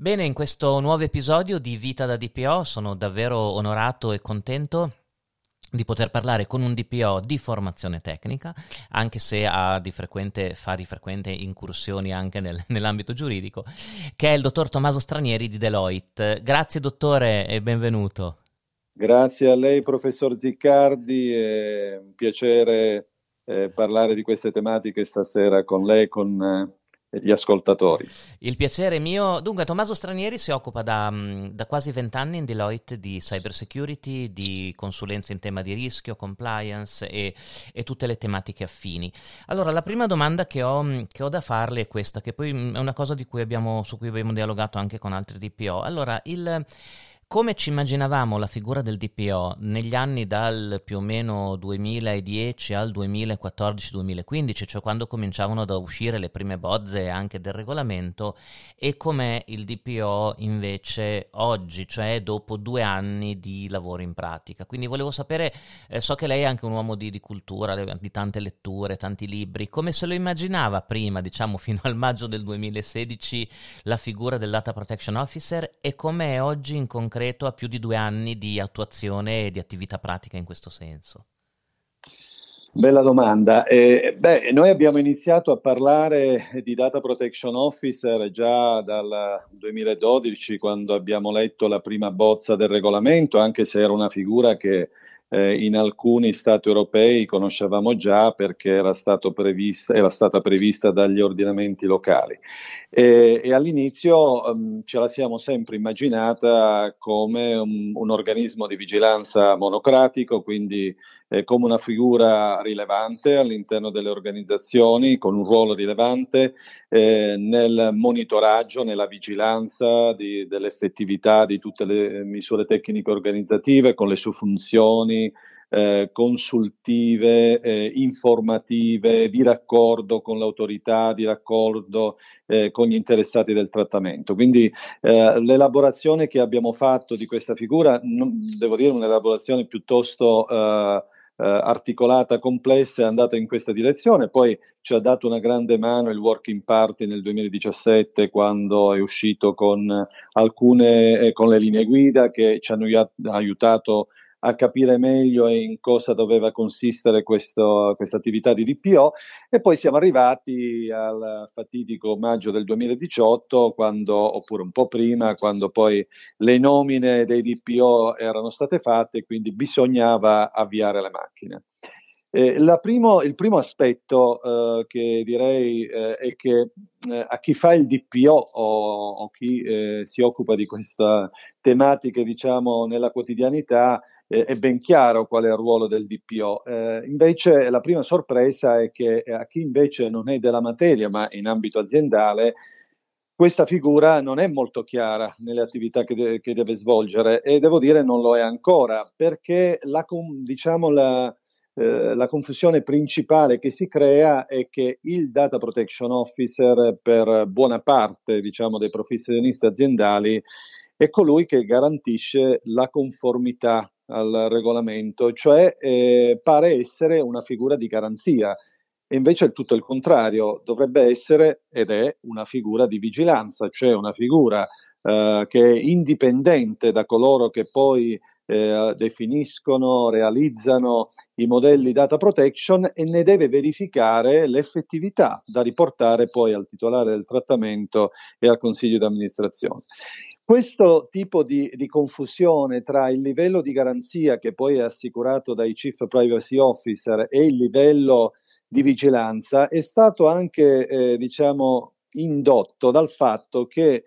Bene, in questo nuovo episodio di Vita da DPO sono davvero onorato e contento di poter parlare con un DPO di formazione tecnica, anche se di frequente, fa di frequente incursioni anche nel, nell'ambito giuridico, che è il dottor Tommaso Stranieri di Deloitte. Grazie dottore e benvenuto. Grazie a lei professor Ziccardi, è un piacere eh, parlare di queste tematiche stasera con lei con eh, gli ascoltatori. Il piacere mio. Dunque, Tommaso Stranieri si occupa da, da quasi vent'anni in Deloitte di cyber security, di consulenza in tema di rischio, compliance e, e tutte le tematiche affini. Allora, la prima domanda che ho, che ho, da farle è questa, che poi è una cosa cui abbiamo, su cui abbiamo dialogato anche con altri DPO. Allora, il come ci immaginavamo la figura del DPO negli anni dal più o meno 2010 al 2014-2015, cioè quando cominciavano ad uscire le prime bozze anche del regolamento, e com'è il DPO invece oggi, cioè dopo due anni di lavoro in pratica. Quindi volevo sapere, eh, so che lei è anche un uomo di, di cultura, di tante letture, tanti libri, come se lo immaginava prima, diciamo fino al maggio del 2016, la figura del Data Protection Officer e com'è oggi in concreto concreto a più di due anni di attuazione e di attività pratica in questo senso? Bella domanda. Eh, beh, noi abbiamo iniziato a parlare di Data Protection Officer già dal 2012, quando abbiamo letto la prima bozza del regolamento, anche se era una figura che eh, in alcuni Stati europei conoscevamo già perché era, prevista, era stata prevista dagli ordinamenti locali. E, e all'inizio um, ce la siamo sempre immaginata come un, un organismo di vigilanza monocratico, quindi eh, come una figura rilevante all'interno delle organizzazioni, con un ruolo rilevante eh, nel monitoraggio, nella vigilanza di, dell'effettività di tutte le misure tecniche organizzative, con le sue funzioni eh, consultive, eh, informative, di raccordo con l'autorità, di raccordo eh, con gli interessati del trattamento. Quindi eh, l'elaborazione che abbiamo fatto di questa figura, non, devo dire un'elaborazione piuttosto eh, articolata, complessa, è andata in questa direzione. Poi ci ha dato una grande mano il Working Party nel 2017 quando è uscito con alcune eh, con le linee guida che ci hanno aiutato a capire meglio in cosa doveva consistere questa attività di DPO e poi siamo arrivati al fatidico maggio del 2018 quando, oppure un po' prima quando poi le nomine dei DPO erano state fatte e quindi bisognava avviare le macchine. Eh, primo, il primo aspetto eh, che direi eh, è che eh, a chi fa il DPO o, o chi eh, si occupa di queste tematiche diciamo nella quotidianità eh, è ben chiaro qual è il ruolo del DPO. Eh, invece la prima sorpresa è che a chi invece non è della materia, ma in ambito aziendale, questa figura non è molto chiara nelle attività che, de- che deve svolgere e devo dire non lo è ancora perché la, diciamo la, eh, la confusione principale che si crea è che il Data Protection Officer per buona parte diciamo, dei professionisti aziendali è colui che garantisce la conformità al regolamento, cioè eh, pare essere una figura di garanzia e invece è tutto il contrario, dovrebbe essere ed è una figura di vigilanza, cioè una figura eh, che è indipendente da coloro che poi eh, definiscono, realizzano i modelli data protection e ne deve verificare l'effettività da riportare poi al titolare del trattamento e al consiglio di amministrazione. Questo tipo di, di, confusione tra il livello di garanzia che poi è assicurato dai Chief Privacy Officer e il livello di vigilanza è stato anche, eh, diciamo, indotto dal fatto che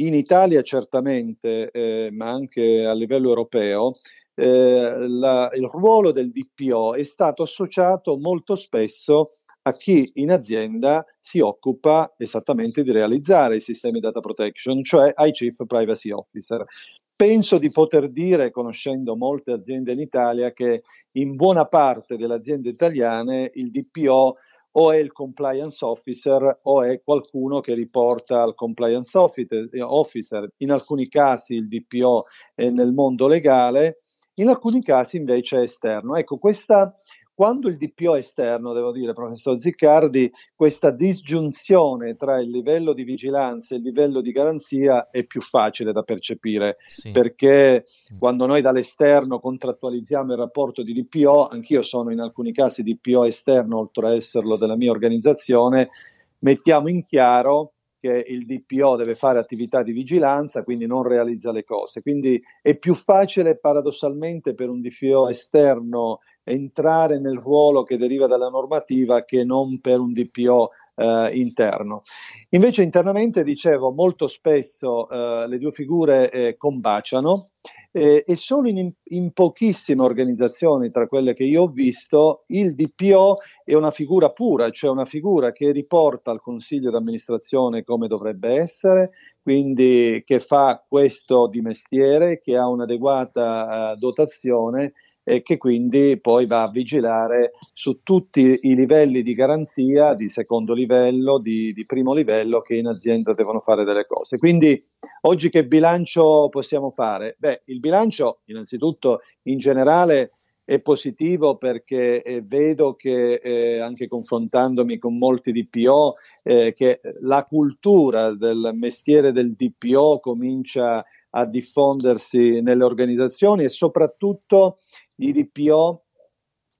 in Italia certamente, eh, ma anche a livello europeo, eh, la, il ruolo del DPO è stato associato molto spesso a chi in azienda si occupa esattamente di realizzare i sistemi data protection, cioè ai chief privacy officer. Penso di poter dire, conoscendo molte aziende in Italia, che in buona parte delle aziende italiane il DPO o è il compliance officer o è qualcuno che riporta al compliance officer. In alcuni casi il DPO è nel mondo legale, in alcuni casi invece è esterno. Ecco, questa quando il DPO esterno, devo dire, professor Ziccardi, questa disgiunzione tra il livello di vigilanza e il livello di garanzia è più facile da percepire, sì. perché quando noi dall'esterno contrattualizziamo il rapporto di DPO, anch'io sono in alcuni casi DPO esterno, oltre a esserlo della mia organizzazione, mettiamo in chiaro che il DPO deve fare attività di vigilanza, quindi non realizza le cose. Quindi è più facile paradossalmente per un DPO esterno entrare nel ruolo che deriva dalla normativa che non per un DPO eh, interno. Invece internamente, dicevo, molto spesso eh, le due figure eh, combaciano eh, e solo in, in, pochissime organizzazioni, tra quelle che io ho visto, il DPO è una figura pura, cioè una figura che riporta al consiglio d'amministrazione come dovrebbe essere, quindi che fa questo di mestiere, che ha un'adeguata uh, dotazione e che quindi poi va a vigilare su tutti i livelli di garanzia di secondo livello, di, di primo livello che in azienda devono fare delle cose. Quindi oggi che bilancio possiamo fare? Beh, il bilancio innanzitutto in generale è positivo perché eh, vedo che eh, anche confrontandomi con molti DPO eh, che la cultura del mestiere del DPO comincia a diffondersi nelle organizzazioni e soprattutto i DPO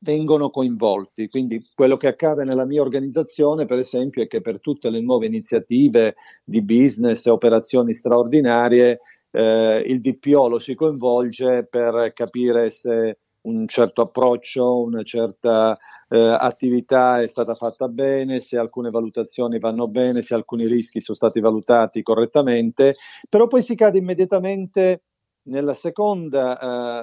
vengono coinvolti. Quindi quello che accade nella mia organizzazione, per esempio, è che per tutte le nuove iniziative di business e operazioni straordinarie, eh, il DPO lo si coinvolge per capire se un certo approccio, una certa eh, attività è stata fatta bene, se alcune valutazioni vanno bene, se alcuni rischi sono stati valutati correttamente, però poi si cade immediatamente nella seconda,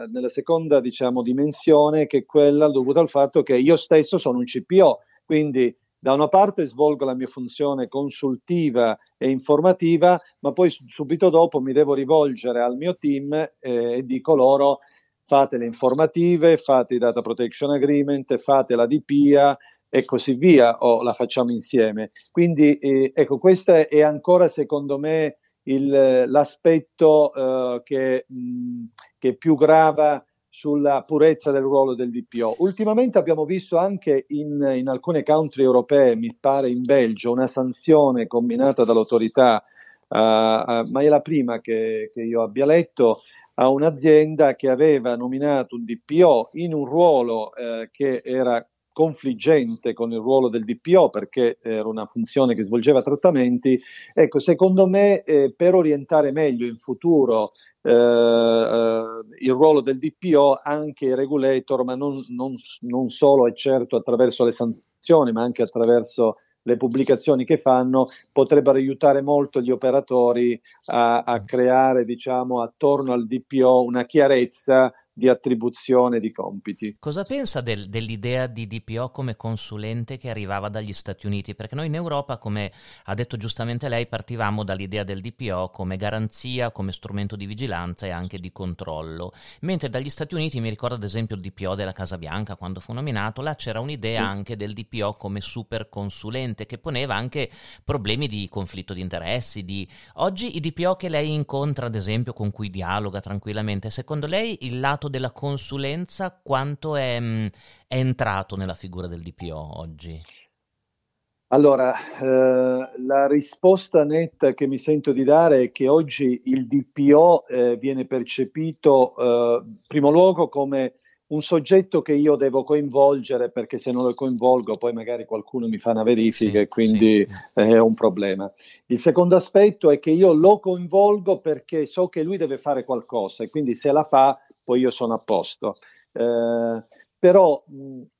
uh, nella seconda diciamo, dimensione, che è quella dovuta al fatto che io stesso sono un CPO, quindi da una parte svolgo la mia funzione consultiva e informativa, ma poi subito dopo mi devo rivolgere al mio team eh, e dico loro fate le informative, fate i data protection agreement, fate la DPIA e così via, o la facciamo insieme. Quindi eh, ecco, questa è ancora secondo me il, l'aspetto uh, che, mh, che più grava sulla purezza del ruolo del DPO. Ultimamente abbiamo visto anche in, in, alcune country europee, mi pare in Belgio, una sanzione combinata dall'autorità, uh, uh, ma è la prima che, che, io abbia letto, a un'azienda che aveva nominato un DPO in un ruolo uh, che era confliggente con il ruolo del DPO perché era una funzione che svolgeva trattamenti. Ecco, secondo me eh, per orientare meglio in futuro eh, eh, il ruolo del DPO anche i regulator, ma non, non, non solo e certo attraverso le sanzioni, ma anche attraverso le pubblicazioni che fanno potrebbero aiutare molto gli operatori a, a creare, diciamo, attorno al DPO una chiarezza di attribuzione di compiti. Cosa pensa del, dell'idea di DPO come consulente che arrivava dagli Stati Uniti? Perché noi in Europa, come ha detto giustamente lei, partivamo dall'idea del DPO come garanzia, come strumento di vigilanza e anche di controllo, mentre dagli Stati Uniti mi ricordo ad esempio il DPO della Casa Bianca quando fu nominato, là c'era un'idea sì. anche del DPO come super consulente che poneva anche problemi di conflitto di interessi. Di... Oggi i DPO che lei incontra, ad esempio, con cui dialoga tranquillamente, secondo lei il lato lato della consulenza quanto è, mm, è entrato nella figura del DPO oggi? Allora, eh, la risposta netta che mi sento di dare è che oggi il DPO eh, viene percepito, eh, in primo luogo, come un soggetto che io devo coinvolgere perché se non lo coinvolgo poi magari qualcuno mi fa una verifica sì, e quindi sì. è un problema. Il secondo aspetto è che io lo coinvolgo perché so che lui deve fare qualcosa e quindi se la fa poi io sono a posto. Eh, però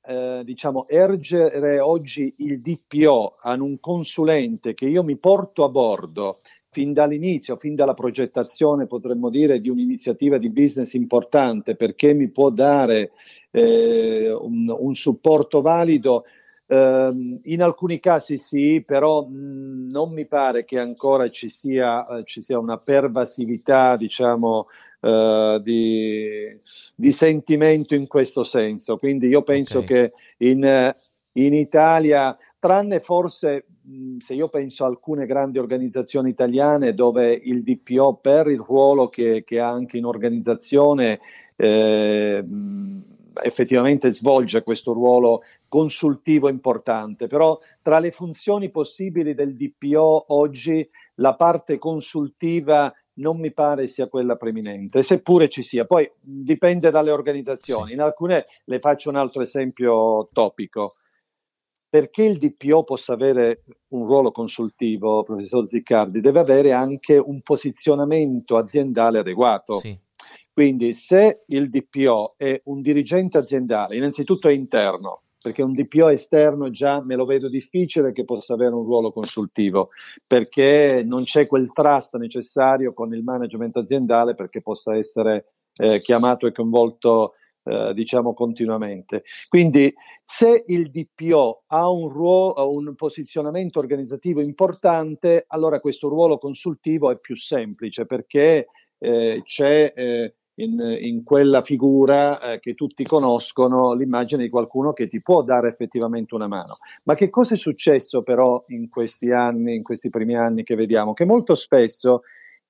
eh, diciamo ergere oggi il DPO a un consulente che io mi porto a bordo fin dall'inizio, fin dalla progettazione, potremmo dire, di un'iniziativa di business importante perché mi può dare eh, un, un, supporto valido. Uh, in alcuni casi sì, però mh, non mi pare che ancora ci sia, uh, ci sia una pervasività, diciamo, uh, di, di, sentimento in questo senso. Quindi io penso okay. che in, in Italia, tranne forse se io penso a alcune grandi organizzazioni italiane dove il DPO per il ruolo che, che ha anche in organizzazione eh, effettivamente svolge questo ruolo consultivo importante, però tra le funzioni possibili del DPO oggi la parte consultiva non mi pare sia quella preminente, seppure ci sia. Poi dipende dalle organizzazioni. Sì. In alcune le faccio un altro esempio topico. Perché il DPO possa avere un ruolo consultivo, professor Ziccardi, deve avere anche un posizionamento aziendale adeguato. Sì. Quindi se il DPO è un dirigente aziendale, innanzitutto è interno, perché un DPO esterno già me lo vedo difficile che possa avere un ruolo consultivo, perché non c'è quel trust necessario con il management aziendale perché possa essere eh, chiamato e coinvolto eh, diciamo continuamente. Quindi se il DPO ha un, ruolo, un posizionamento organizzativo importante, allora questo ruolo consultivo è più semplice perché eh, c'è eh, in, in quella figura eh, che tutti conoscono l'immagine di qualcuno che ti può dare effettivamente una mano. Ma che cosa è successo però in questi anni, in questi primi anni che vediamo? Che molto spesso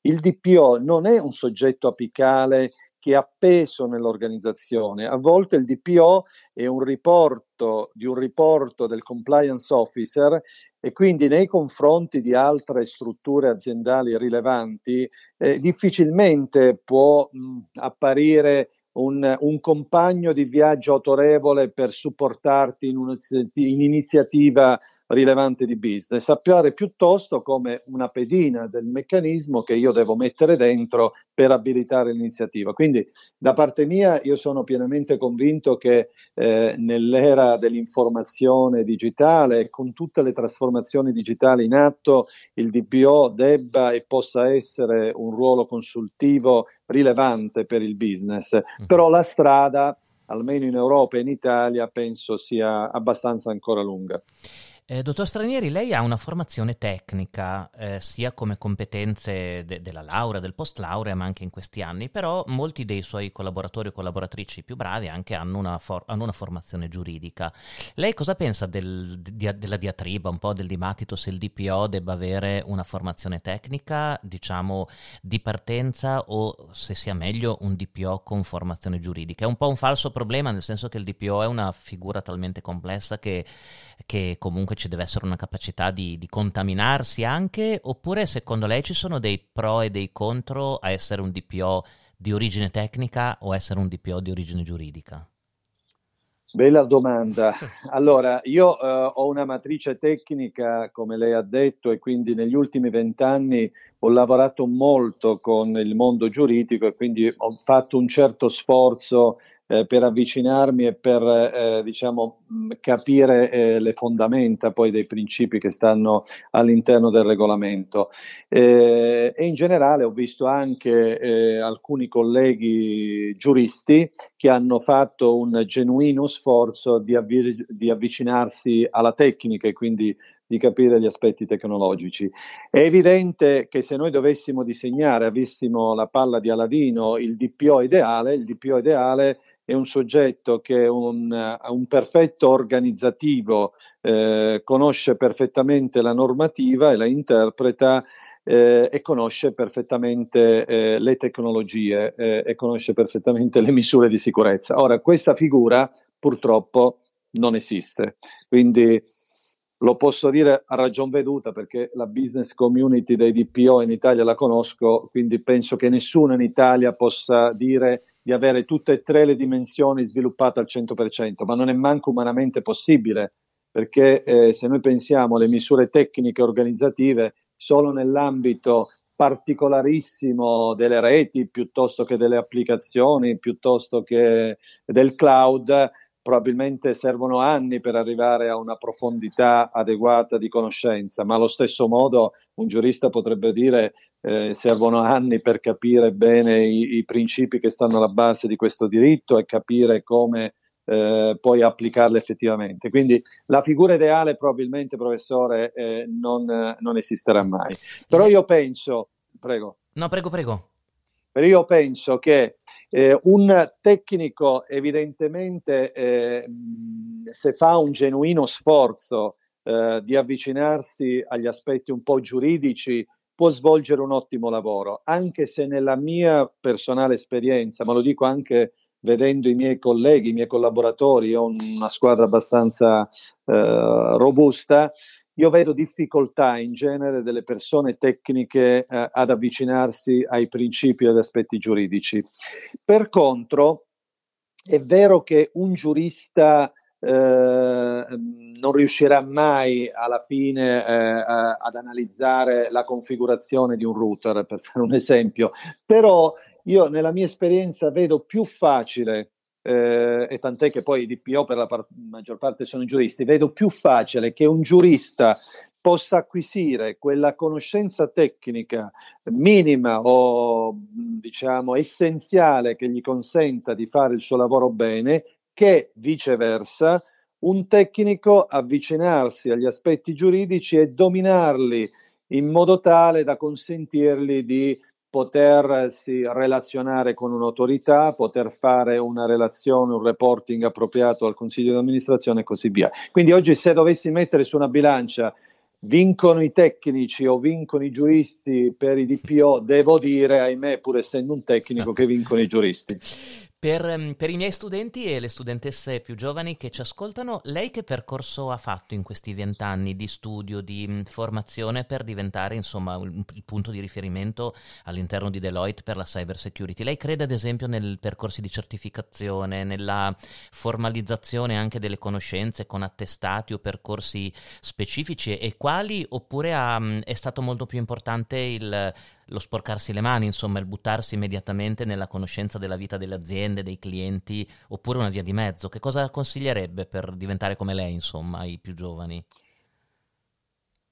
il DPO non è un soggetto apicale che è appeso nell'organizzazione. A volte il DPO è un riporto di un riporto del compliance officer e quindi nei confronti di altre strutture aziendali rilevanti eh, difficilmente può mh, apparire un, un, compagno di viaggio autorevole per supportarti in un'iniziativa rilevante di business, appare piuttosto come una pedina del meccanismo che io devo mettere dentro per abilitare l'iniziativa. Quindi da parte mia io sono pienamente convinto che eh, nell'era dell'informazione digitale, con tutte le trasformazioni digitali in atto, il DPO debba e possa essere un ruolo consultivo rilevante per il business. Mm. Però la strada almeno in Europa e in Italia, penso sia abbastanza ancora lunga. Eh, dottor Stranieri, lei ha una formazione tecnica, eh, sia come competenze de- della laurea, del post laurea, ma anche in questi anni, però molti dei suoi collaboratori o collaboratrici più bravi anche hanno una, for- hanno una formazione giuridica. Lei cosa pensa del, di, della diatriba, un po' del dibattito se il DPO debba avere una formazione tecnica, diciamo, di partenza o se sia meglio un DPO con formazione giuridica? È un po' un falso problema, nel senso che il DPO è una figura talmente complessa che, che comunque ci deve essere una capacità di, di, contaminarsi anche, oppure secondo lei ci sono dei pro e dei contro a essere un DPO di origine tecnica o essere un DPO di origine giuridica? Bella domanda. Allora, io eh, ho una matrice tecnica, come lei ha detto, e quindi negli ultimi vent'anni ho lavorato molto con il mondo giuridico e quindi ho fatto un certo sforzo eh, per avvicinarmi e per eh, diciamo, capire eh, le fondamenta poi dei principi che stanno all'interno del regolamento. Eh, e in generale ho visto anche eh, alcuni colleghi giuristi che hanno fatto un genuino sforzo di, avvi- di avvicinarsi alla tecnica e quindi di capire gli aspetti tecnologici. È evidente che se noi dovessimo disegnare, avessimo la palla di Aladino, il DPO ideale, il DPO ideale è un soggetto che è un, ha un perfetto organizzativo, eh, conosce perfettamente la normativa e la interpreta eh, e conosce perfettamente eh, le tecnologie eh, e conosce perfettamente le misure di sicurezza. Ora, questa figura purtroppo non esiste, quindi lo posso dire a ragion veduta perché la business community dei DPO in Italia la conosco, quindi penso che nessuno in Italia possa dire di avere tutte e tre le dimensioni sviluppate al 100%, ma non è manco umanamente possibile, perché eh, se noi pensiamo alle misure tecniche organizzative, solo nell'ambito particolarissimo delle reti, piuttosto che delle applicazioni, piuttosto che del cloud, probabilmente servono anni per arrivare a una profondità adeguata di conoscenza, ma allo stesso modo un giurista potrebbe dire eh, servono anni per capire bene i, i, principi che stanno alla base di questo diritto e capire come eh, poi applicarli effettivamente. Quindi la figura ideale probabilmente, professore, eh, non, non esisterà mai. Però io penso, prego. No, prego, prego. Però io penso che eh, un tecnico evidentemente eh, se fa un genuino sforzo eh, di avvicinarsi agli aspetti un po' giuridici può svolgere un ottimo lavoro, anche se nella mia personale esperienza, ma lo dico anche vedendo i miei colleghi, i miei collaboratori, ho una squadra abbastanza eh, robusta, io vedo difficoltà in genere delle persone tecniche eh, ad avvicinarsi ai principi e agli aspetti giuridici. Per contro, è vero che un giurista eh, non riuscirà mai alla fine eh, ad analizzare la configurazione di un router, per fare un esempio, però io nella mia esperienza vedo più facile eh, e tant'è che poi i DPO per la par- maggior parte sono giuristi, vedo più facile che un giurista possa acquisire quella conoscenza tecnica minima o diciamo essenziale che gli consenta di fare il suo lavoro bene che viceversa un tecnico avvicinarsi agli aspetti giuridici e dominarli in modo tale da consentirgli di potersi relazionare con un'autorità, poter fare una relazione, un reporting appropriato al consiglio di amministrazione e così via. Quindi oggi se dovessi mettere su una bilancia vincono i tecnici o vincono i giuristi per i DPO, devo dire, ahimè, pur essendo un tecnico, che vincono i giuristi. Per, ehm, per, i miei studenti e le studentesse più giovani che ci ascoltano, lei che percorso ha fatto in questi vent'anni di studio, di formazione per diventare insomma il, punto di riferimento all'interno di Deloitte per la cyber security? Lei crede ad esempio nel percorso di certificazione, nella formalizzazione anche delle conoscenze con attestati o percorsi specifici e quali? Oppure ha, è stato molto più importante il lo sporcarsi le mani, insomma, il buttarsi immediatamente nella conoscenza della vita delle aziende, dei clienti, oppure una via di mezzo. Che cosa consiglierebbe per diventare come lei, insomma, ai più giovani?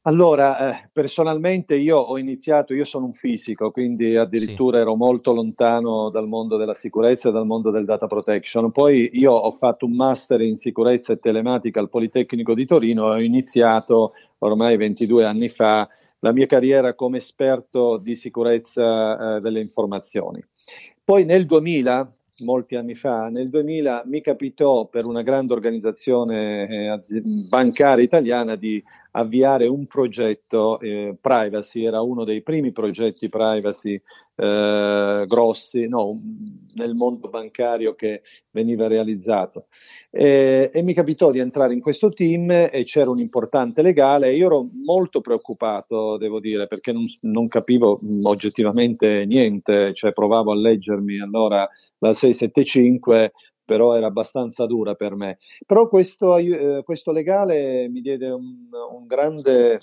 Allora, eh, personalmente io ho iniziato, io sono un fisico, quindi addirittura sì. ero molto lontano dal mondo della sicurezza e dal mondo del data protection. Poi io ho fatto un master in sicurezza e telematica al Politecnico di Torino e ho iniziato ormai 22 anni fa la mia carriera come esperto di sicurezza eh, delle informazioni. Poi nel 2000, molti anni fa, nel 2000 mi capitò per una grande organizzazione eh, bancaria italiana di avviare un progetto eh, privacy, era uno dei primi progetti privacy eh, grossi no, nel mondo bancario che veniva realizzato. E, e, mi capitò di entrare in questo team e c'era un importante legale e io ero molto preoccupato, devo dire, perché non, non capivo oggettivamente niente, cioè provavo a leggermi allora la 675 però era abbastanza dura per me. Però questo, eh, questo legale mi diede un, un grande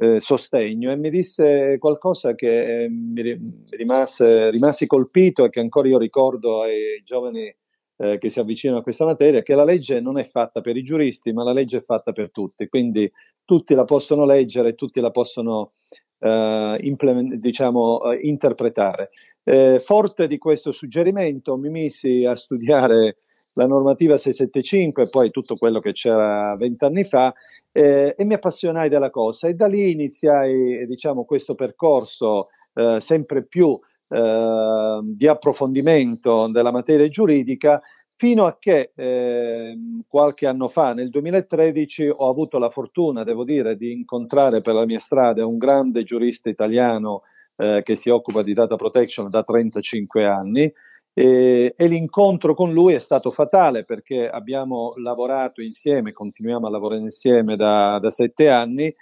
eh, sostegno e mi disse qualcosa che eh, mi rimase, rimasi colpito e che ancora io ricordo ai giovani eh, che si avvicinano a questa materia, che la legge non è fatta per i giuristi, ma la legge è fatta per tutti, quindi tutti la possono leggere, tutti la possono eh, implement- diciamo, eh, interpretare. Eh, forte di questo suggerimento mi misi a studiare la normativa 675 e poi tutto quello che c'era vent'anni fa eh, e mi appassionai della cosa. E da lì iniziai diciamo, questo percorso eh, sempre più eh, di approfondimento della materia giuridica fino a che eh, qualche anno fa, nel 2013, ho avuto la fortuna, devo dire, di incontrare per la mia strada un grande giurista italiano eh, che si occupa di data protection da 35 anni, e, e, l'incontro con lui è stato fatale perché abbiamo lavorato insieme, continuiamo a lavorare insieme da, da sette anni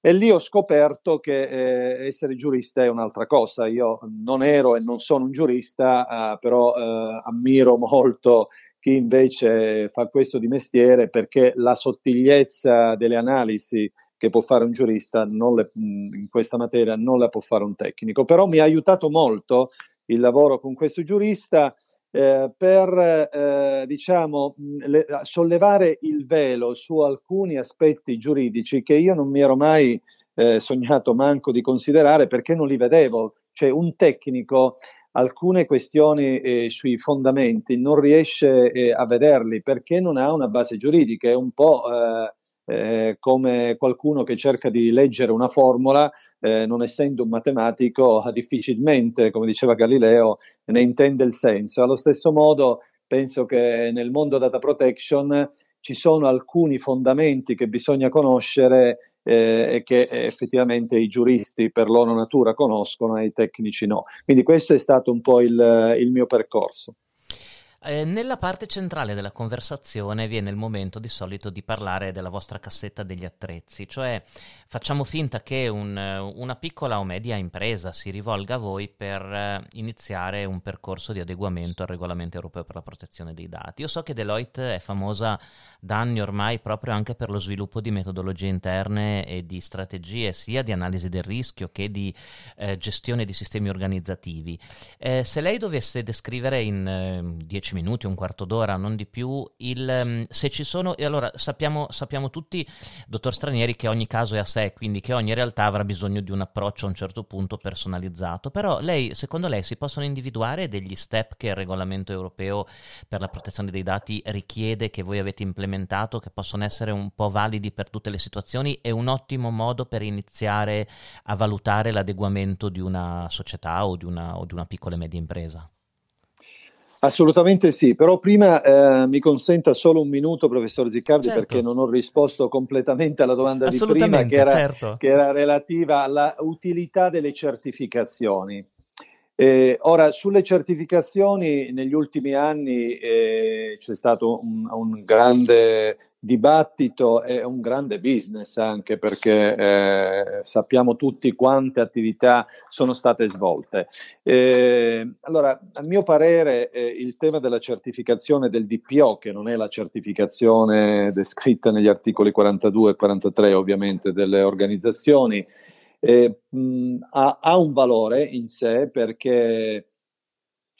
e lì ho scoperto che eh, essere giurista è un'altra cosa. Io non ero e non sono un giurista, eh, però eh, ammiro molto chi invece fa questo di mestiere perché la sottigliezza delle analisi che può fare un giurista le, in questa materia non la può fare un tecnico. Però mi ha aiutato molto il lavoro con questo giurista eh, per eh, diciamo, le, sollevare il velo su alcuni aspetti giuridici che io non mi ero mai eh, sognato manco di considerare perché non li vedevo. Cioè un tecnico alcune questioni eh, sui fondamenti non riesce eh, a vederli perché non ha una base giuridica, è un po' eh, come qualcuno che cerca di leggere una formula, eh, non essendo un matematico, difficilmente, come diceva Galileo, ne intende il senso. Allo stesso modo, penso che nel mondo data protection ci sono alcuni fondamenti che bisogna conoscere eh, e che effettivamente i giuristi per loro natura conoscono e i tecnici no. Quindi questo è stato un po' il, il mio percorso. Eh, nella parte centrale della conversazione viene il momento di solito di parlare della vostra cassetta degli attrezzi, cioè facciamo finta che un, una piccola o media impresa si rivolga a voi per eh, iniziare un percorso di adeguamento al regolamento europeo per la protezione dei dati. Io so che Deloitte è famosa da anni ormai proprio anche per lo sviluppo di metodologie interne e di strategie sia di analisi del rischio che di eh, gestione di sistemi organizzativi. Eh, se lei dovesse descrivere in eh, dieci minuti, un quarto d'ora, non di più, il, um, se ci sono, e allora sappiamo, sappiamo tutti, dottor Stranieri, che ogni caso è a sé, quindi che ogni realtà avrà bisogno di un approccio a un certo punto personalizzato, però lei, secondo lei si possono individuare degli step che il regolamento europeo per la protezione dei dati richiede, che voi avete implementato? che possono essere un po' validi per tutte le situazioni è un ottimo modo per iniziare a valutare l'adeguamento di una società o di una, o di una piccola e media impresa. Assolutamente sì, però prima eh, mi consenta solo un minuto, professor Ziccardi, certo. perché non ho risposto completamente alla domanda di prima, che era, certo. che era relativa alla utilità delle certificazioni. Eh, ora, sulle certificazioni negli ultimi anni eh, c'è stato un, un, grande dibattito e un grande business anche perché eh, sappiamo tutti quante attività sono state svolte. Eh, allora, a mio parere, eh, il tema della certificazione del DPO, che non è la certificazione descritta negli articoli 42 e 43 ovviamente delle organizzazioni, eh, mh, ha, ha, un valore in sé perché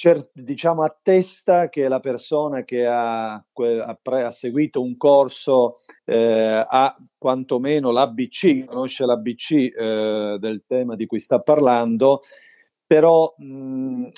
cer- diciamo attesta che la persona che ha, ha, pre- ha seguito un corso eh, ha quantomeno l'ABC, conosce l'ABC eh, del tema di cui sta parlando però mh, eh,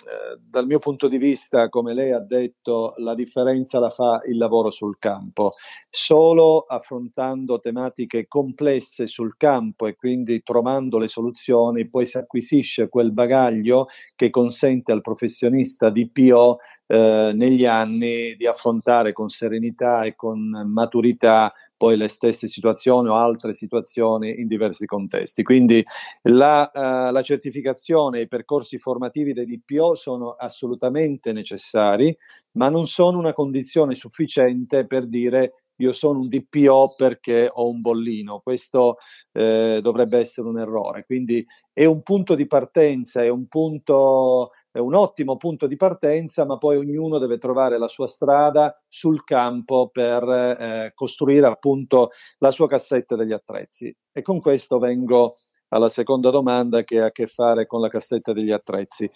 dal mio punto di vista, come lei ha detto, la differenza la fa il lavoro sul campo. Solo affrontando tematiche complesse sul campo e quindi trovando le soluzioni, poi si acquisisce quel bagaglio che consente al professionista di PO eh, negli anni di affrontare con serenità e con maturità poi le stesse situazioni o altre situazioni in diversi contesti. Quindi la, uh, la certificazione e i percorsi formativi dei DPO sono assolutamente necessari, ma non sono una condizione sufficiente per dire io sono un DPO perché ho un bollino. Questo eh, dovrebbe essere un errore. Quindi è un punto di partenza, è un, punto, è un ottimo punto di partenza, ma poi ognuno deve trovare la sua strada sul campo per eh, costruire appunto la sua cassetta degli attrezzi. E con questo vengo alla seconda domanda che ha a che fare con la cassetta degli attrezzi.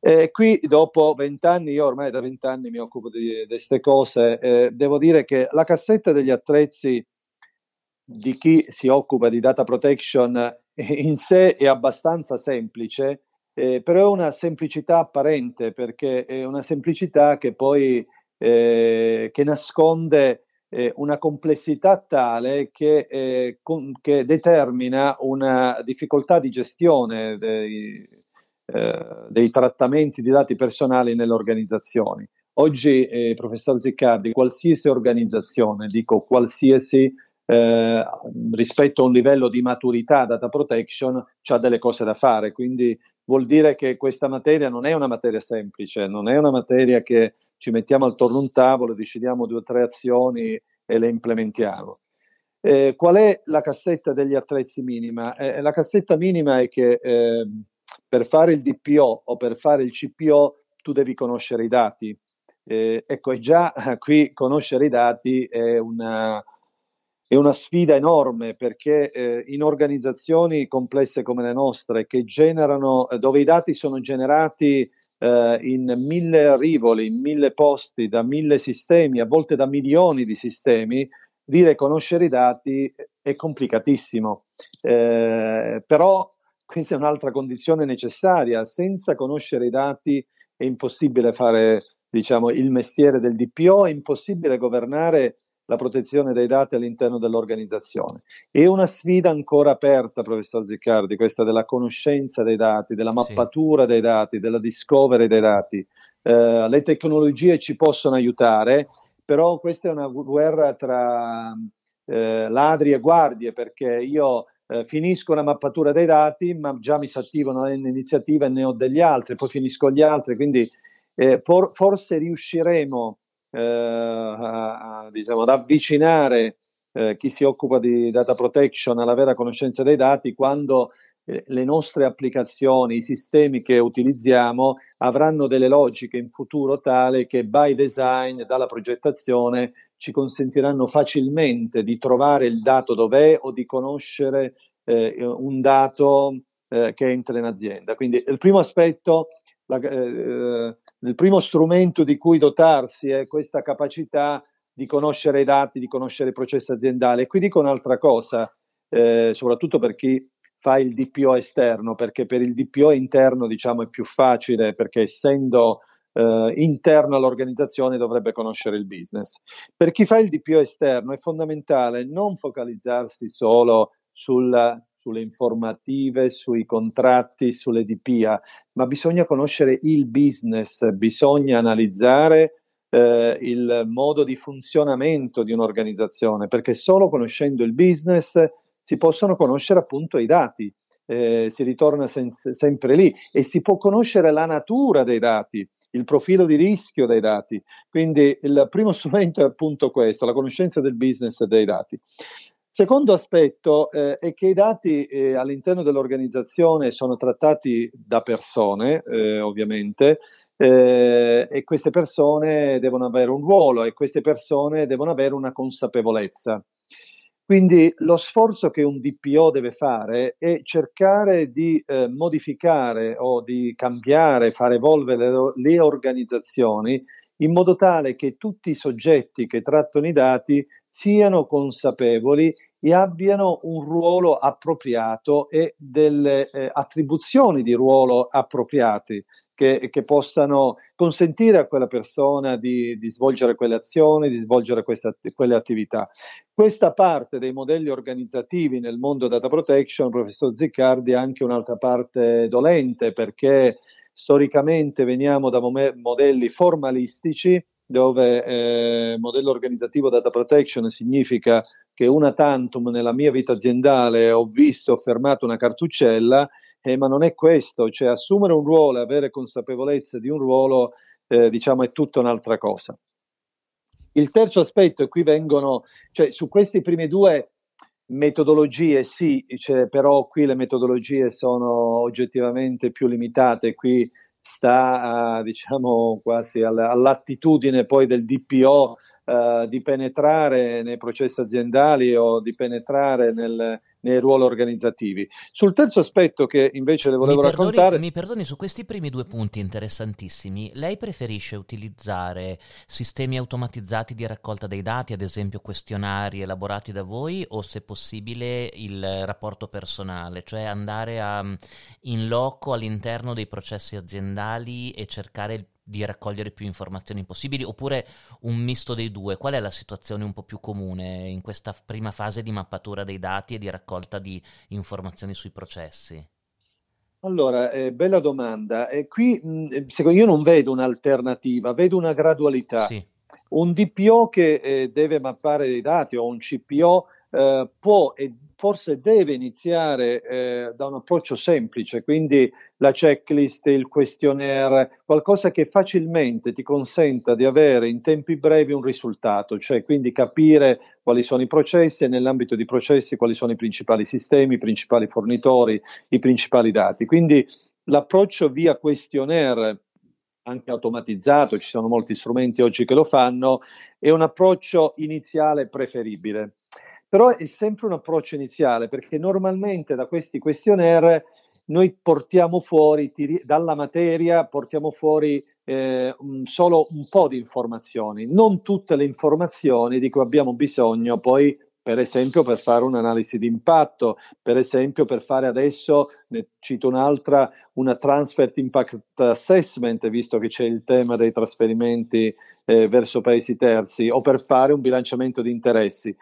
Eh, qui dopo vent'anni, io ormai da vent'anni mi occupo di, queste cose, eh, devo dire che la cassetta degli attrezzi di chi si occupa di data protection in sé è abbastanza semplice, eh, però è una semplicità apparente perché è una semplicità che poi eh, che nasconde eh, una complessità tale che, eh, con, che, determina una difficoltà di gestione dei, eh, dei, trattamenti di dati personali nelle organizzazioni. Oggi, eh, professor Ziccardi, qualsiasi organizzazione, dico qualsiasi, eh, rispetto a un livello di maturità data protection, ha delle cose da fare, quindi vuol dire che questa materia non è una materia semplice, non è una materia che ci mettiamo attorno a un tavolo, decidiamo due o tre azioni e le implementiamo. Eh, qual è la cassetta degli attrezzi minima? Eh, la cassetta minima è che eh, per fare il DPO o per fare il CPO tu devi conoscere i dati. Eh, ecco, già qui conoscere i dati è una, è una sfida enorme perché eh, in organizzazioni complesse come le nostre, generano, eh, dove i dati sono generati eh, in mille rivoli, in mille posti, da mille sistemi, a volte da milioni di sistemi, dire conoscere i dati è complicatissimo. Eh, però questa è un'altra condizione necessaria. Senza conoscere i dati è impossibile fare diciamo, il mestiere del DPO, è impossibile governare la protezione dei dati all'interno dell'organizzazione. È una sfida ancora aperta, professor Ziccardi, questa della conoscenza dei dati, della mappatura sì. dei dati, della discovery dei dati. Eh, le tecnologie ci possono aiutare, però questa è una guerra tra eh, ladri e guardie, perché io eh, finisco la mappatura dei dati, ma già mi si attivano le iniziative e ne ho degli altri, poi finisco gli altri, quindi eh, for, forse riusciremo eh, a, a, diciamo, ad avvicinare eh, chi si occupa di data protection alla vera conoscenza dei dati quando eh, le nostre applicazioni, i sistemi che utilizziamo avranno delle logiche in futuro tale che by design, dalla progettazione, ci consentiranno facilmente di trovare il dato dov'è o di conoscere eh, un dato eh, che entra in azienda. Quindi il primo aspetto, la, eh, il primo strumento di cui dotarsi è questa capacità di conoscere i dati, di conoscere il processo aziendale. Qui dico un'altra cosa, eh, soprattutto per chi fa il DPO esterno, perché per il DPO interno diciamo è più facile, perché essendo eh, interno all'organizzazione dovrebbe conoscere il business. Per chi fa il DPO esterno è fondamentale non focalizzarsi solo sul, sulle informative, sui contratti, sulle DPA, ma bisogna conoscere il business, bisogna analizzare eh, il modo di funzionamento di un'organizzazione, perché solo conoscendo il business si possono conoscere appunto i dati, eh, si ritorna sen- sempre lì e si può conoscere la natura dei dati, il profilo di rischio dei dati. Quindi il primo strumento è appunto questo, la conoscenza del business e dei dati. Secondo aspetto eh, è che i dati eh, all'interno dell'organizzazione sono trattati da persone, eh, ovviamente, eh, e queste persone devono avere un ruolo e queste persone devono avere una consapevolezza. Quindi lo sforzo che un DPO deve fare è cercare di eh, modificare o di cambiare, far evolvere le, le organizzazioni in modo tale che tutti i soggetti che trattano i dati siano consapevoli e abbiano un ruolo appropriato e delle eh, attribuzioni di ruolo appropriati che, che, possano consentire a quella persona di, di svolgere quelle azioni, di svolgere queste, quelle attività. Questa parte dei modelli organizzativi nel mondo data protection, professor Ziccardi, è anche un'altra parte dolente perché storicamente veniamo da modelli formalistici dove eh, modello organizzativo data protection significa che una tantum nella mia vita aziendale ho visto, ho fermato una cartuccella, eh, ma non è questo, cioè assumere un ruolo e avere consapevolezza di un ruolo, eh, diciamo, è tutta un'altra cosa. Il terzo aspetto, e qui vengono, cioè su questi primi due metodologie sì, cioè, però qui le metodologie sono oggettivamente più limitate, qui sta diciamo quasi all'attitudine poi del DPO eh, di penetrare nei processi aziendali o di penetrare nel, nei ruoli organizzativi. Sul terzo aspetto che invece le volevo mi perdoni, raccontare... Mi perdoni, su questi primi due punti interessantissimi, lei preferisce utilizzare sistemi automatizzati di raccolta dei dati, ad esempio questionari elaborati da voi, o se possibile il rapporto personale, cioè andare a, in loco all'interno dei processi aziendali e cercare il di raccogliere più informazioni possibili oppure un misto dei due? Qual è la situazione un po' più comune in questa prima fase di mappatura dei dati e di raccolta di informazioni sui processi? Allora, eh, bella domanda. E qui mh, secondo io non vedo un'alternativa, vedo una gradualità. Sì. Un DPO che eh, deve mappare dei dati o un CPO eh, può e forse deve iniziare eh, da un approccio semplice, quindi la checklist, il questionnaire, qualcosa che facilmente ti consenta di avere in tempi brevi un risultato, cioè quindi capire quali sono i processi e nell'ambito di processi quali sono i principali sistemi, i principali fornitori, i principali dati. Quindi l'approccio via questionnaire anche automatizzato, ci sono molti strumenti oggi che lo fanno, è un approccio iniziale preferibile. Però è sempre un approccio iniziale perché normalmente da questi questionnaire noi portiamo fuori tiri, dalla materia, portiamo fuori eh, solo un po' di informazioni, non tutte le informazioni di cui abbiamo bisogno poi per esempio per fare un'analisi di impatto, per esempio per fare adesso, ne cito un'altra, una transfer impact assessment, visto che c'è il tema dei trasferimenti eh, verso paesi terzi, o per fare un bilanciamento di interessi.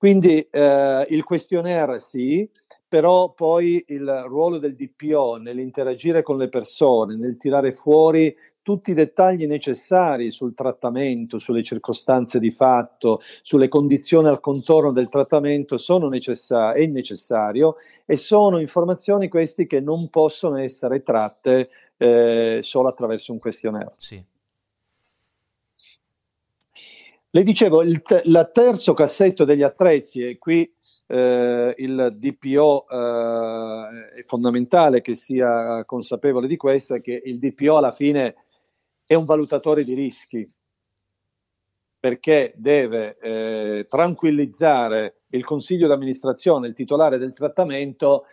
Quindi eh, il questionnaire sì, però poi il ruolo del DPO nell'interagire con le persone, nel tirare fuori tutti i dettagli necessari sul trattamento, sulle circostanze di fatto, sulle condizioni al contorno del trattamento sono necessari, è necessario e sono informazioni questi che non possono essere tratte eh, solo attraverso un questionnaire. Sì. Le dicevo, il, te- il terzo cassetto degli attrezzi, e qui eh, il DPO eh, è fondamentale che sia consapevole di questo, è che il DPO alla fine è un valutatore di rischi, perché deve eh, tranquillizzare il consiglio d'amministrazione, il titolare del trattamento,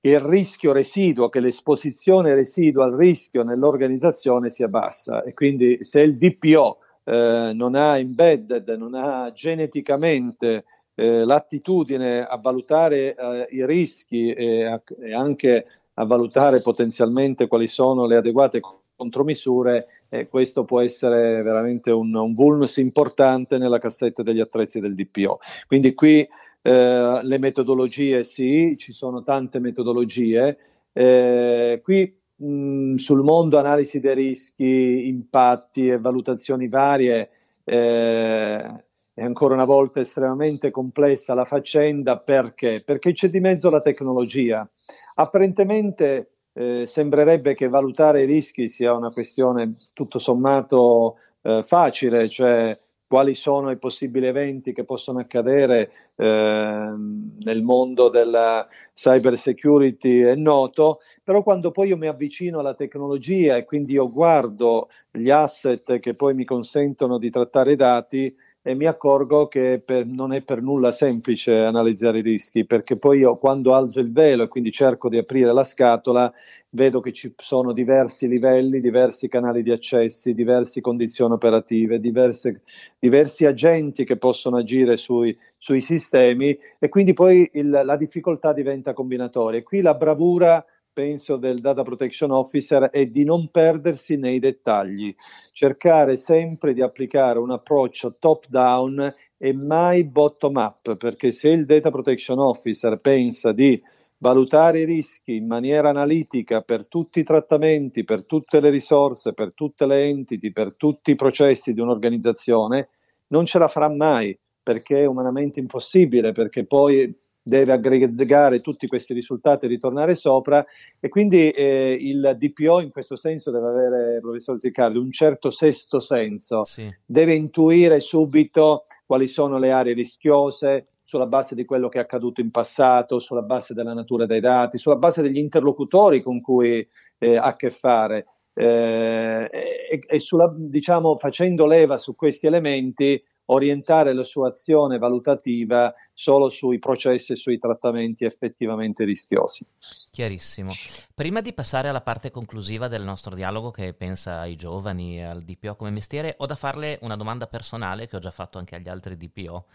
che il rischio residuo, che l'esposizione residua al rischio nell'organizzazione sia bassa. E quindi se il DPO eh, non ha embedded, non ha geneticamente eh, l'attitudine a valutare eh, i rischi e, a, e, anche a valutare potenzialmente quali sono le adeguate contromisure, eh, questo può essere veramente un, un vulnus importante nella cassetta degli attrezzi del DPO. Quindi qui eh, le metodologie sì, ci sono tante metodologie. Qui mh, sul mondo analisi dei rischi, impatti e valutazioni varie eh, è ancora una volta estremamente complessa la faccenda perché? Perché c'è di mezzo la tecnologia. Apparentemente eh, sembrerebbe che valutare i rischi sia una questione tutto sommato eh, facile, cioè quali sono i possibili eventi che possono accadere eh, nel mondo della cyber security è noto, però quando poi io mi avvicino alla tecnologia e quindi io guardo gli asset che poi mi consentono di trattare i dati, e mi accorgo che per, non è per nulla semplice analizzare i rischi, perché poi io quando alzo il velo e quindi cerco di aprire la scatola, vedo che ci sono diversi livelli, diversi canali di accessi, diverse condizioni operative, diverse, diversi agenti che possono agire sui, sui sistemi e quindi poi il, la difficoltà diventa combinatoria. Qui la bravura penso, del Data Protection Officer è di non perdersi nei dettagli, cercare sempre di applicare un approccio top-down e mai bottom-up, perché se il Data Protection Officer pensa di valutare i rischi in maniera analitica per tutti i trattamenti, per tutte le risorse, per tutte le entity, per tutti i processi di un'organizzazione, non ce la farà mai perché è umanamente impossibile, perché poi deve aggregare tutti questi risultati e ritornare sopra e quindi eh, il DPO in questo senso deve avere, professor Ziccardi, un certo sesto senso, sì. deve intuire subito quali sono le aree rischiose sulla base di quello che è accaduto in passato, sulla base della natura dei dati, sulla base degli interlocutori con cui eh, ha a che fare. Eh, e, e sulla, diciamo, facendo leva su questi elementi orientare la sua azione valutativa solo sui processi e sui trattamenti effettivamente rischiosi. Chiarissimo. Prima di passare alla parte conclusiva del nostro dialogo che pensa ai giovani e al DPO come mestiere, ho da farle una domanda personale che ho già fatto anche agli altri DPO.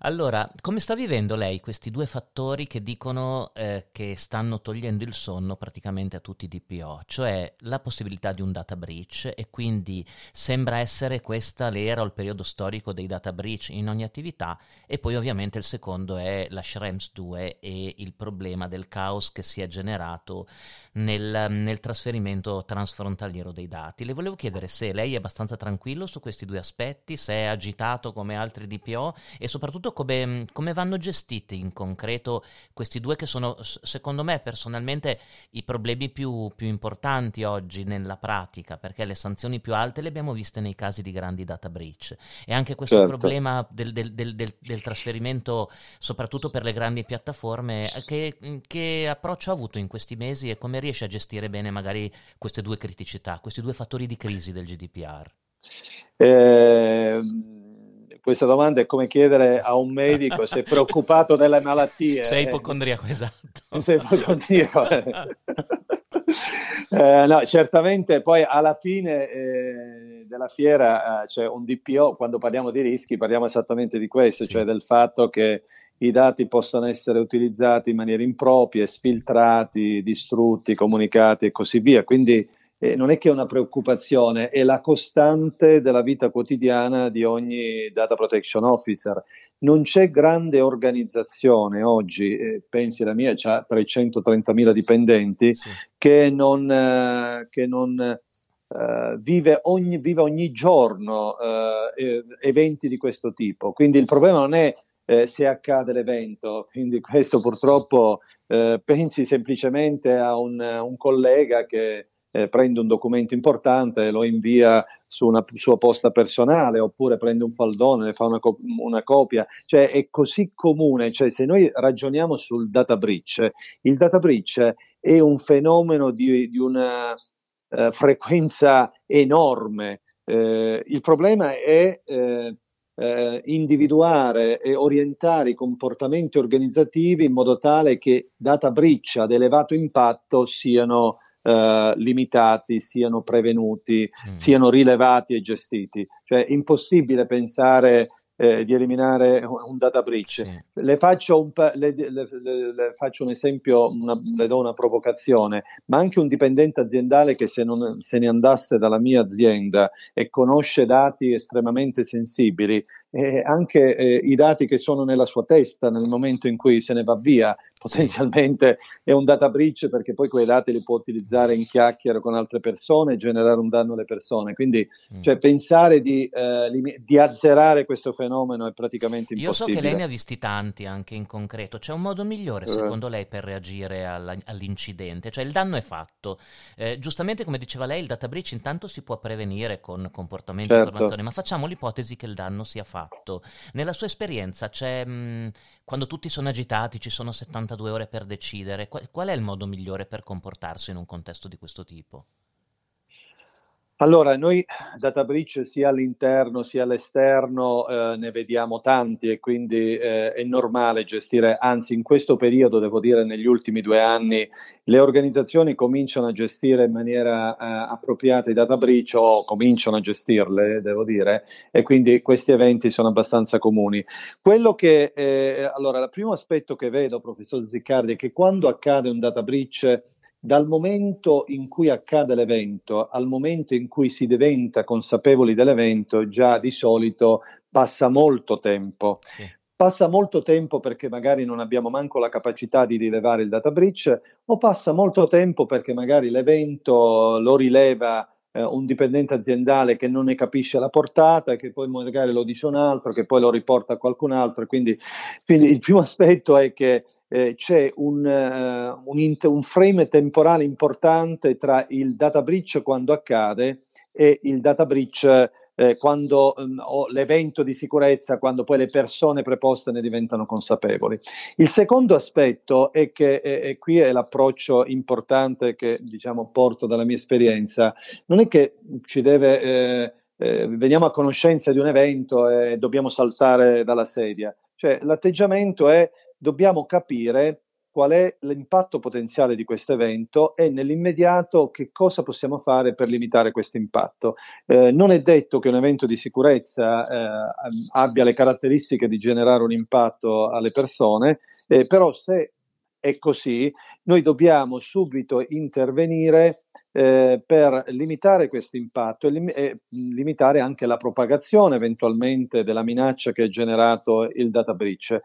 Allora, come sta vivendo lei questi due fattori che dicono eh, che stanno togliendo il sonno praticamente a tutti i DPO, cioè la possibilità di un data breach e quindi sembra essere questa l'era o il periodo storico dei data breach in ogni attività e poi ovviamente il secondo è la Schrems 2 e il problema del caos che si è generato nel, nel, trasferimento transfrontaliero dei dati. Le volevo chiedere se lei è abbastanza tranquillo su questi due aspetti, se è agitato come altri DPO e soprattutto come, come vanno gestiti in concreto questi due che sono secondo me personalmente i problemi più, più importanti oggi nella pratica, perché le sanzioni più alte le abbiamo viste nei casi di grandi data breach e anche questo certo. problema del, del, del, del trasferimento soprattutto per le grandi piattaforme. Che, che, approccio ha avuto in questi mesi e come riesce a gestire bene magari queste due criticità, questi due fattori di crisi del GDPR? Eh, questa domanda è come chiedere a un medico se è preoccupato delle malattie. Sei ipocondriaco, esatto. Sei ipocondriaco. eh, no, certamente poi alla fine eh, della fiera eh, c'è un DPO, quando parliamo di rischi parliamo esattamente di questo, sì. cioè del fatto che i dati possano essere utilizzati in maniera impropria, sfiltrati, distrutti, comunicati e così via. Quindi eh, non è che è una preoccupazione, è la costante della vita quotidiana di ogni data protection officer. Non c'è grande organizzazione oggi, eh, pensi la mia, ha 330.000 dipendenti, sì. che non, eh, che non Uh, vive, ogni, vive, ogni, giorno uh, eventi di questo tipo. Quindi il problema non è eh, se accade l'evento, quindi questo purtroppo pensi semplicemente a un, un collega che eh, prende un documento importante e lo invia su una sua posta personale oppure prende un faldone, ne fa una, co- una copia, cioè è così comune, cioè se noi ragioniamo sul data breach, il data breach è un fenomeno di, di una uh, frequenza enorme, uh, il problema è uh, individuare e orientare i comportamenti organizzativi in modo tale che data breach ad elevato impatto siano eh, limitati, siano prevenuti, mm. siano rilevati e gestiti. Cioè è impossibile pensare eh, di eliminare un data breach. Sì. Le, faccio un, le, le, le, faccio un, esempio, una, le do una provocazione, ma anche un dipendente aziendale che se, non, se ne andasse dalla mia azienda e conosce dati estremamente sensibili, eh, anche eh, i dati che sono nella sua testa nel momento in cui se ne va via, potenzialmente è un data breach perché poi quei dati li può utilizzare in chiacchiere con altre persone e generare un danno alle persone. Quindi mm. cioè, pensare di, eh, di, azzerare questo fenomeno è praticamente impossibile. Io so che lei ne ha visti tanti anche in concreto. C'è un modo migliore eh. secondo lei per reagire alla, all'incidente? Cioè il danno è fatto. Eh, giustamente come diceva lei il data breach intanto si può prevenire con comportamenti certo. e informazioni, ma facciamo l'ipotesi che il danno sia fatto fatto. Nella sua esperienza c'è, mh, mm, quando tutti sono agitati, ci sono 72 ore per decidere, qual, qual è il modo migliore per comportarsi in un contesto di questo tipo? Allora, noi data breach sia all'interno sia all'esterno eh, ne vediamo tanti e quindi eh, è normale gestire, anzi in questo periodo, devo dire negli ultimi due anni, le organizzazioni cominciano a gestire in maniera eh, appropriata i data breach o cominciano a gestirle, devo dire, e quindi questi eventi sono abbastanza comuni. Quello che, eh, allora, il primo aspetto che vedo, professor Ziccardi, è che quando accade un data breach dal momento in cui accade l'evento al momento in cui si diventa consapevoli dell'evento, già di solito passa molto tempo. Sì. Passa molto tempo perché magari non abbiamo manco la capacità di rilevare il data breach o passa molto tempo perché magari l'evento lo rileva eh, un dipendente aziendale che non ne capisce la portata, che poi magari lo dice un altro, che poi lo riporta a qualcun altro. Quindi, quindi il primo aspetto è che eh, c'è un, uh, un, int- un frame temporale importante tra il data breach quando accade e il data breach eh, quando um, o l'evento di sicurezza, quando poi le persone preposte ne diventano consapevoli. Il secondo aspetto è che, e, e qui è l'approccio importante che diciamo porto dalla mia esperienza, non è che ci deve, eh, eh, veniamo a conoscenza di un evento e dobbiamo saltare dalla sedia, cioè l'atteggiamento è dobbiamo capire qual è l'impatto potenziale di questo evento e nell'immediato che cosa possiamo fare per limitare questo impatto. Eh, non è detto che un evento di sicurezza eh, abbia le caratteristiche di generare un impatto alle persone, eh, però se è così, noi dobbiamo subito intervenire eh, per limitare questo impatto e, lim- e, limitare anche la propagazione eventualmente della minaccia che ha generato il data breach.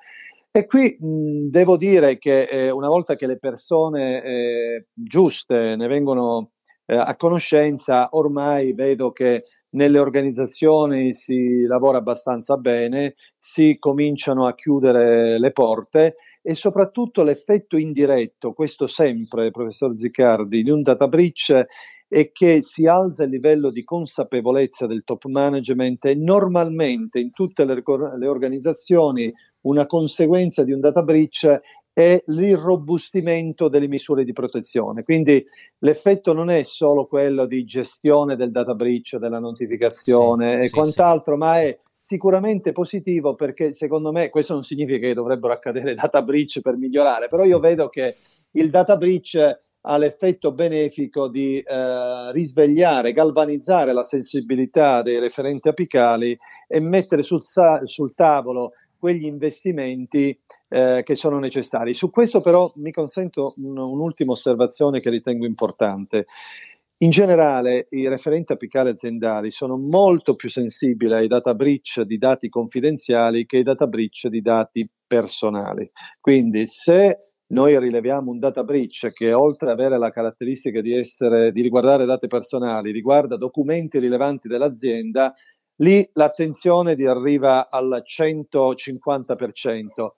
E qui mh, devo dire che eh, una volta che le persone eh, giuste ne vengono eh, a conoscenza, ormai vedo che nelle organizzazioni si lavora abbastanza bene, si cominciano a chiudere le porte e soprattutto l'effetto indiretto, questo sempre, professor Ziccardi, di un data breach è che si alza il livello di consapevolezza del top management e normalmente in tutte le, le organizzazioni una conseguenza di un data breach è l'irrobustimento delle misure di protezione. Quindi l'effetto non è solo quello di gestione del data breach, della notificazione sì, e sì, quant'altro, sì. ma è sicuramente positivo perché secondo me questo non significa che dovrebbero accadere data breach per migliorare, però io vedo che il data breach ha l'effetto benefico di eh, risvegliare, galvanizzare la sensibilità dei referenti apicali e mettere sul, sul tavolo quegli investimenti eh, che sono necessari. Su questo però mi consento un, un'ultima osservazione che ritengo importante. In generale i referenti apicali aziendali sono molto più sensibili ai data breach di dati confidenziali che ai data breach di dati personali. Quindi se noi rileviamo un data breach che oltre ad avere la caratteristica di, essere, di riguardare dati personali, riguarda documenti rilevanti dell'azienda, lì l'attenzione arriva al 150%.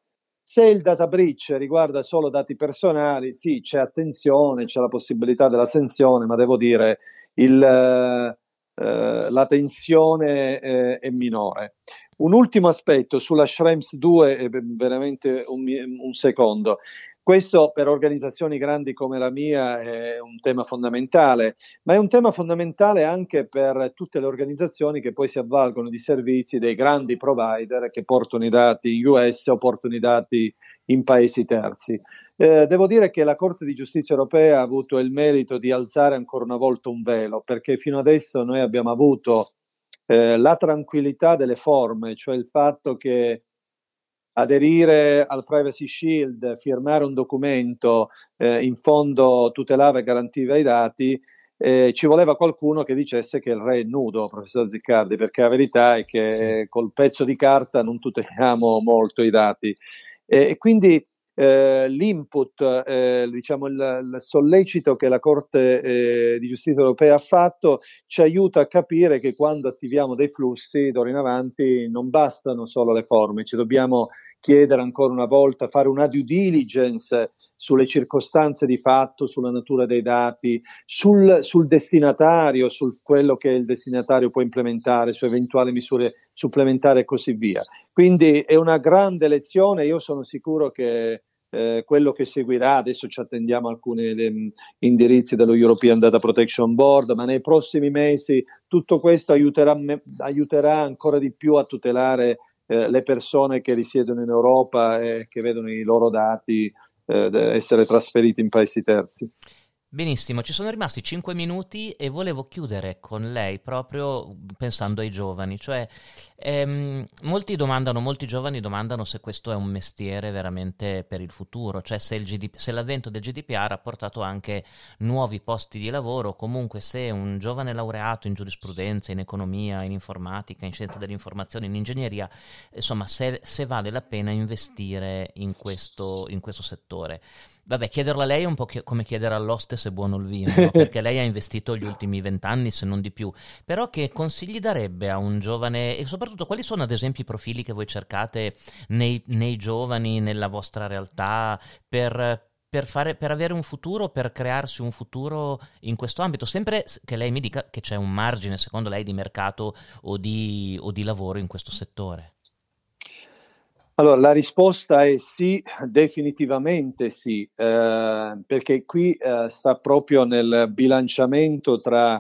Se il data breach riguarda solo dati personali, sì, c'è attenzione, c'è la possibilità della sanzione, ma devo dire il, eh, la tensione eh, è minore. Un ultimo aspetto sulla Schrems 2, veramente un, un secondo. Questo per organizzazioni grandi come la mia è un tema fondamentale, ma è un tema fondamentale anche per tutte le organizzazioni che poi si avvalgono di servizi dei grandi provider che portano i dati in US o portano i dati in paesi terzi. Eh, devo dire che la Corte di giustizia europea ha avuto il merito di alzare ancora una volta un velo, perché fino adesso noi abbiamo avuto eh, la tranquillità delle forme, cioè il fatto che aderire al Privacy Shield, firmare un documento, eh, in fondo tutelava e garantiva i dati, eh, ci voleva qualcuno che dicesse che il re è nudo, professor Ziccardi, perché la verità è che sì. col pezzo di carta non tuteliamo molto i dati. E quindi eh, l'input, eh, diciamo il, il, sollecito che la Corte eh, di Giustizia europea ha fatto ci aiuta a capire che quando attiviamo dei flussi d'ora in avanti non bastano solo le forme, ci dobbiamo chiedere ancora una volta, fare una due diligence sulle circostanze di fatto, sulla natura dei dati, sul, sul destinatario, su quello che il destinatario può implementare, su eventuali misure supplementari e così via. Quindi è una grande lezione, io sono sicuro che eh, quello che seguirà, adesso ci attendiamo alcuni le, indirizzi dello European Data Protection Board, ma nei prossimi mesi tutto questo aiuterà, aiuterà ancora di più a tutelare eh, le persone che risiedono in Europa e che vedono i loro dati eh, essere trasferiti in paesi terzi. Benissimo, ci sono rimasti 5 minuti e volevo chiudere con lei proprio pensando ai giovani, cioè ehm, molti domandano, molti giovani domandano se questo è un mestiere veramente per il futuro, cioè se, il GDP, se l'avvento del GDPR ha portato anche nuovi posti di lavoro, comunque se un giovane laureato in giurisprudenza, in economia, in informatica, in scienza dell'informazione, in ingegneria, insomma se, se vale la pena investire in questo, in questo settore. Vabbè, chiederlo a lei è un po' come chiedere all'oste se è buono il vino, no? perché lei ha investito gli ultimi vent'anni, se non di più. Però che consigli darebbe a un giovane e soprattutto quali sono ad esempio i profili che voi cercate nei, nei giovani, nella vostra realtà, per, per, fare, per, avere un futuro, per crearsi un futuro in questo ambito, sempre che lei mi dica che c'è un margine, secondo lei, di mercato o di, o di lavoro in questo settore. Allora, la risposta è sì, definitivamente sì, eh, perché qui eh, sta proprio nel bilanciamento tra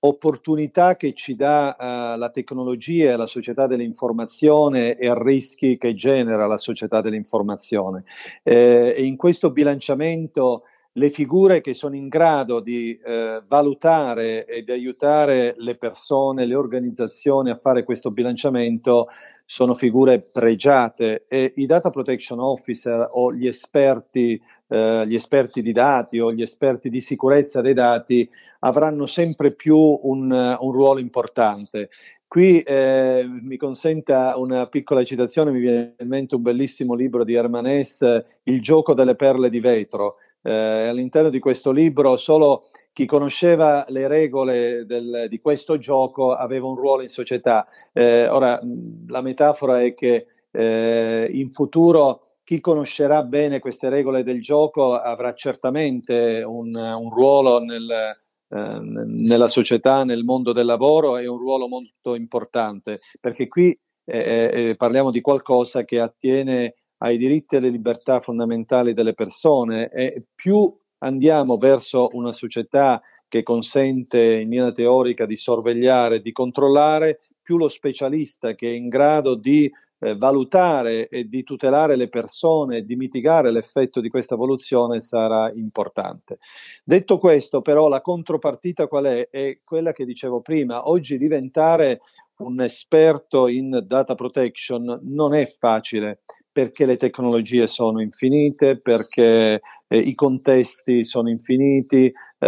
opportunità che ci dà eh, la tecnologia e la società dell'informazione e rischi che genera la società dell'informazione. Eh, e in questo bilanciamento le figure che sono in grado di eh, valutare e di aiutare le persone, le organizzazioni a fare questo bilanciamento sono figure pregiate e i data protection officer o gli esperti, eh, gli esperti di dati o gli esperti di sicurezza dei dati avranno sempre più un, un ruolo importante. Qui eh, mi consenta una piccola citazione, mi viene in mente un bellissimo libro di Hermanès, Il gioco delle perle di vetro, eh, all'interno di questo libro solo chi conosceva le regole del, di questo gioco aveva un ruolo in società. Eh, ora, la metafora è che eh, in futuro chi conoscerà bene queste regole del gioco avrà certamente un, un ruolo nel, eh, nella società, nel mondo del lavoro e un ruolo molto importante, perché qui eh, eh, parliamo di qualcosa che attiene ai diritti e alle libertà fondamentali delle persone e più andiamo verso una società che consente in linea teorica di sorvegliare, di controllare, più lo specialista che è in grado di eh, valutare e di tutelare le persone di mitigare l'effetto di questa evoluzione sarà importante. Detto questo, però, la contropartita qual è? È quella che dicevo prima, oggi diventare un esperto in data protection non è facile perché le tecnologie sono infinite, perché eh, i contesti sono infiniti. Eh,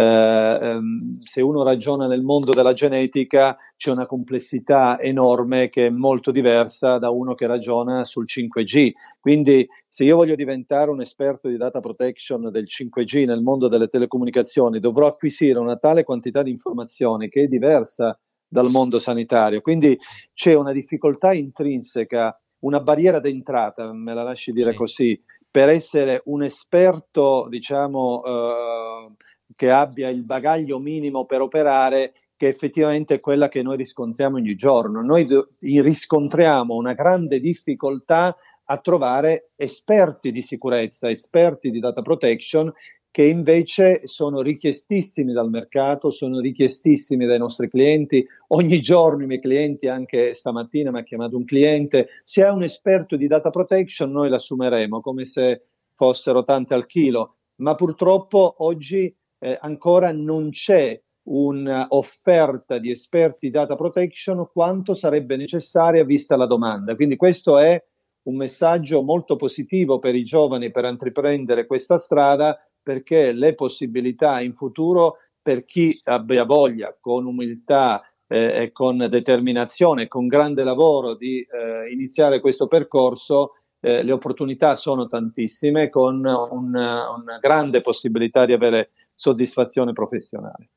ehm, se uno ragiona nel mondo della genetica c'è una complessità enorme che è molto diversa da uno che ragiona sul 5G. Quindi se io voglio diventare un esperto di data protection del 5G nel mondo delle telecomunicazioni, dovrò acquisire una tale quantità di informazioni che è diversa dal mondo sanitario. Quindi c'è una difficoltà intrinseca una barriera d'entrata, me la lasci dire sì. così, per essere un esperto, diciamo, eh, che abbia il bagaglio minimo per operare, che effettivamente è quella che noi riscontriamo ogni giorno. Noi do- riscontriamo una grande difficoltà a trovare esperti di sicurezza, esperti di data protection che invece sono richiestissimi dal mercato, sono richiestissimi dai nostri clienti. Ogni giorno i miei clienti, anche stamattina mi ha chiamato un cliente, se è un esperto di data protection noi l'assumeremo come se fossero tante al chilo, ma purtroppo oggi eh, ancora non c'è un'offerta di esperti data protection quanto sarebbe necessaria vista la domanda. Quindi questo è un messaggio molto positivo per i giovani per intraprendere questa strada perché le possibilità in futuro per chi abbia voglia con umiltà eh, e con determinazione, con grande lavoro di eh, iniziare questo percorso, eh, le opportunità sono tantissime con un, una grande possibilità di avere soddisfazione professionale.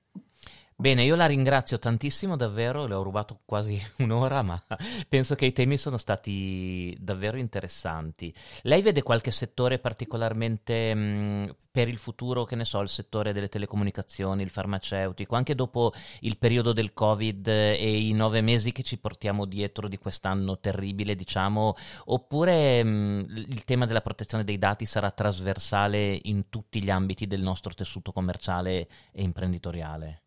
Bene, io la ringrazio tantissimo davvero, le ho rubato quasi un'ora, ma penso che i temi sono stati davvero interessanti. Lei vede qualche settore particolarmente mh, mm, per il futuro, che ne so, il settore delle telecomunicazioni, il farmaceutico, anche dopo il periodo del Covid e i nove mesi che ci portiamo dietro di quest'anno terribile, diciamo, oppure mh, mm, il tema della protezione dei dati sarà trasversale in tutti gli ambiti del nostro tessuto commerciale e imprenditoriale?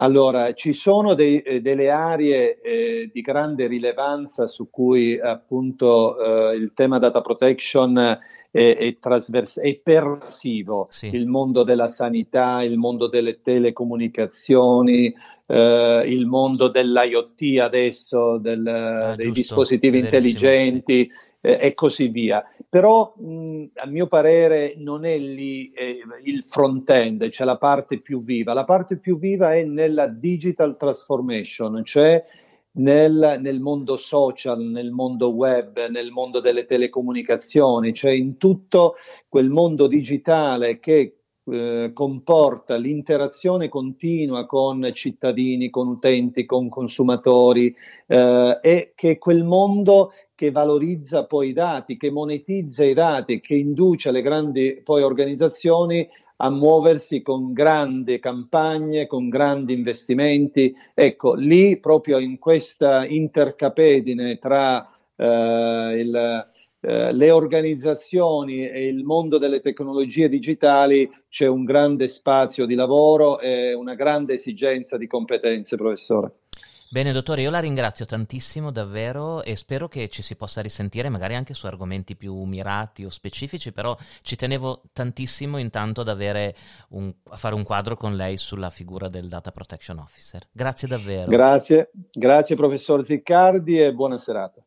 Allora, ci sono dei, eh, delle aree eh, di grande rilevanza su cui appunto eh, il tema data protection è, è, trasvers- è pervasivo, sì. il mondo della sanità, il mondo delle telecomunicazioni, eh, il mondo dell'IoT adesso, del, ah, dei giusto, dispositivi intelligenti sì. Eh, e così via però mh, a mio parere non è lì eh, il front-end, cioè la parte più viva. La parte più viva è nella digital transformation, cioè nel, nel, mondo social, nel mondo web, nel mondo delle telecomunicazioni, cioè in tutto quel mondo digitale che eh, comporta l'interazione continua con cittadini, con utenti, con consumatori eh, e che è quel mondo che valorizza poi i dati, che monetizza i dati, che induce le grandi poi organizzazioni a muoversi con grandi campagne, con grandi investimenti. Ecco, lì proprio in questa intercapedine tra eh, il, eh, le organizzazioni e il mondo delle tecnologie digitali c'è un grande spazio di lavoro e una grande esigenza di competenze, professore. Bene, dottore, io la ringrazio tantissimo davvero e spero che ci si possa risentire magari anche su argomenti più mirati o specifici, però ci tenevo tantissimo intanto ad avere un, a fare un quadro con lei sulla figura del Data Protection Officer. Grazie davvero. Grazie, grazie professor Ziccardi e buona serata.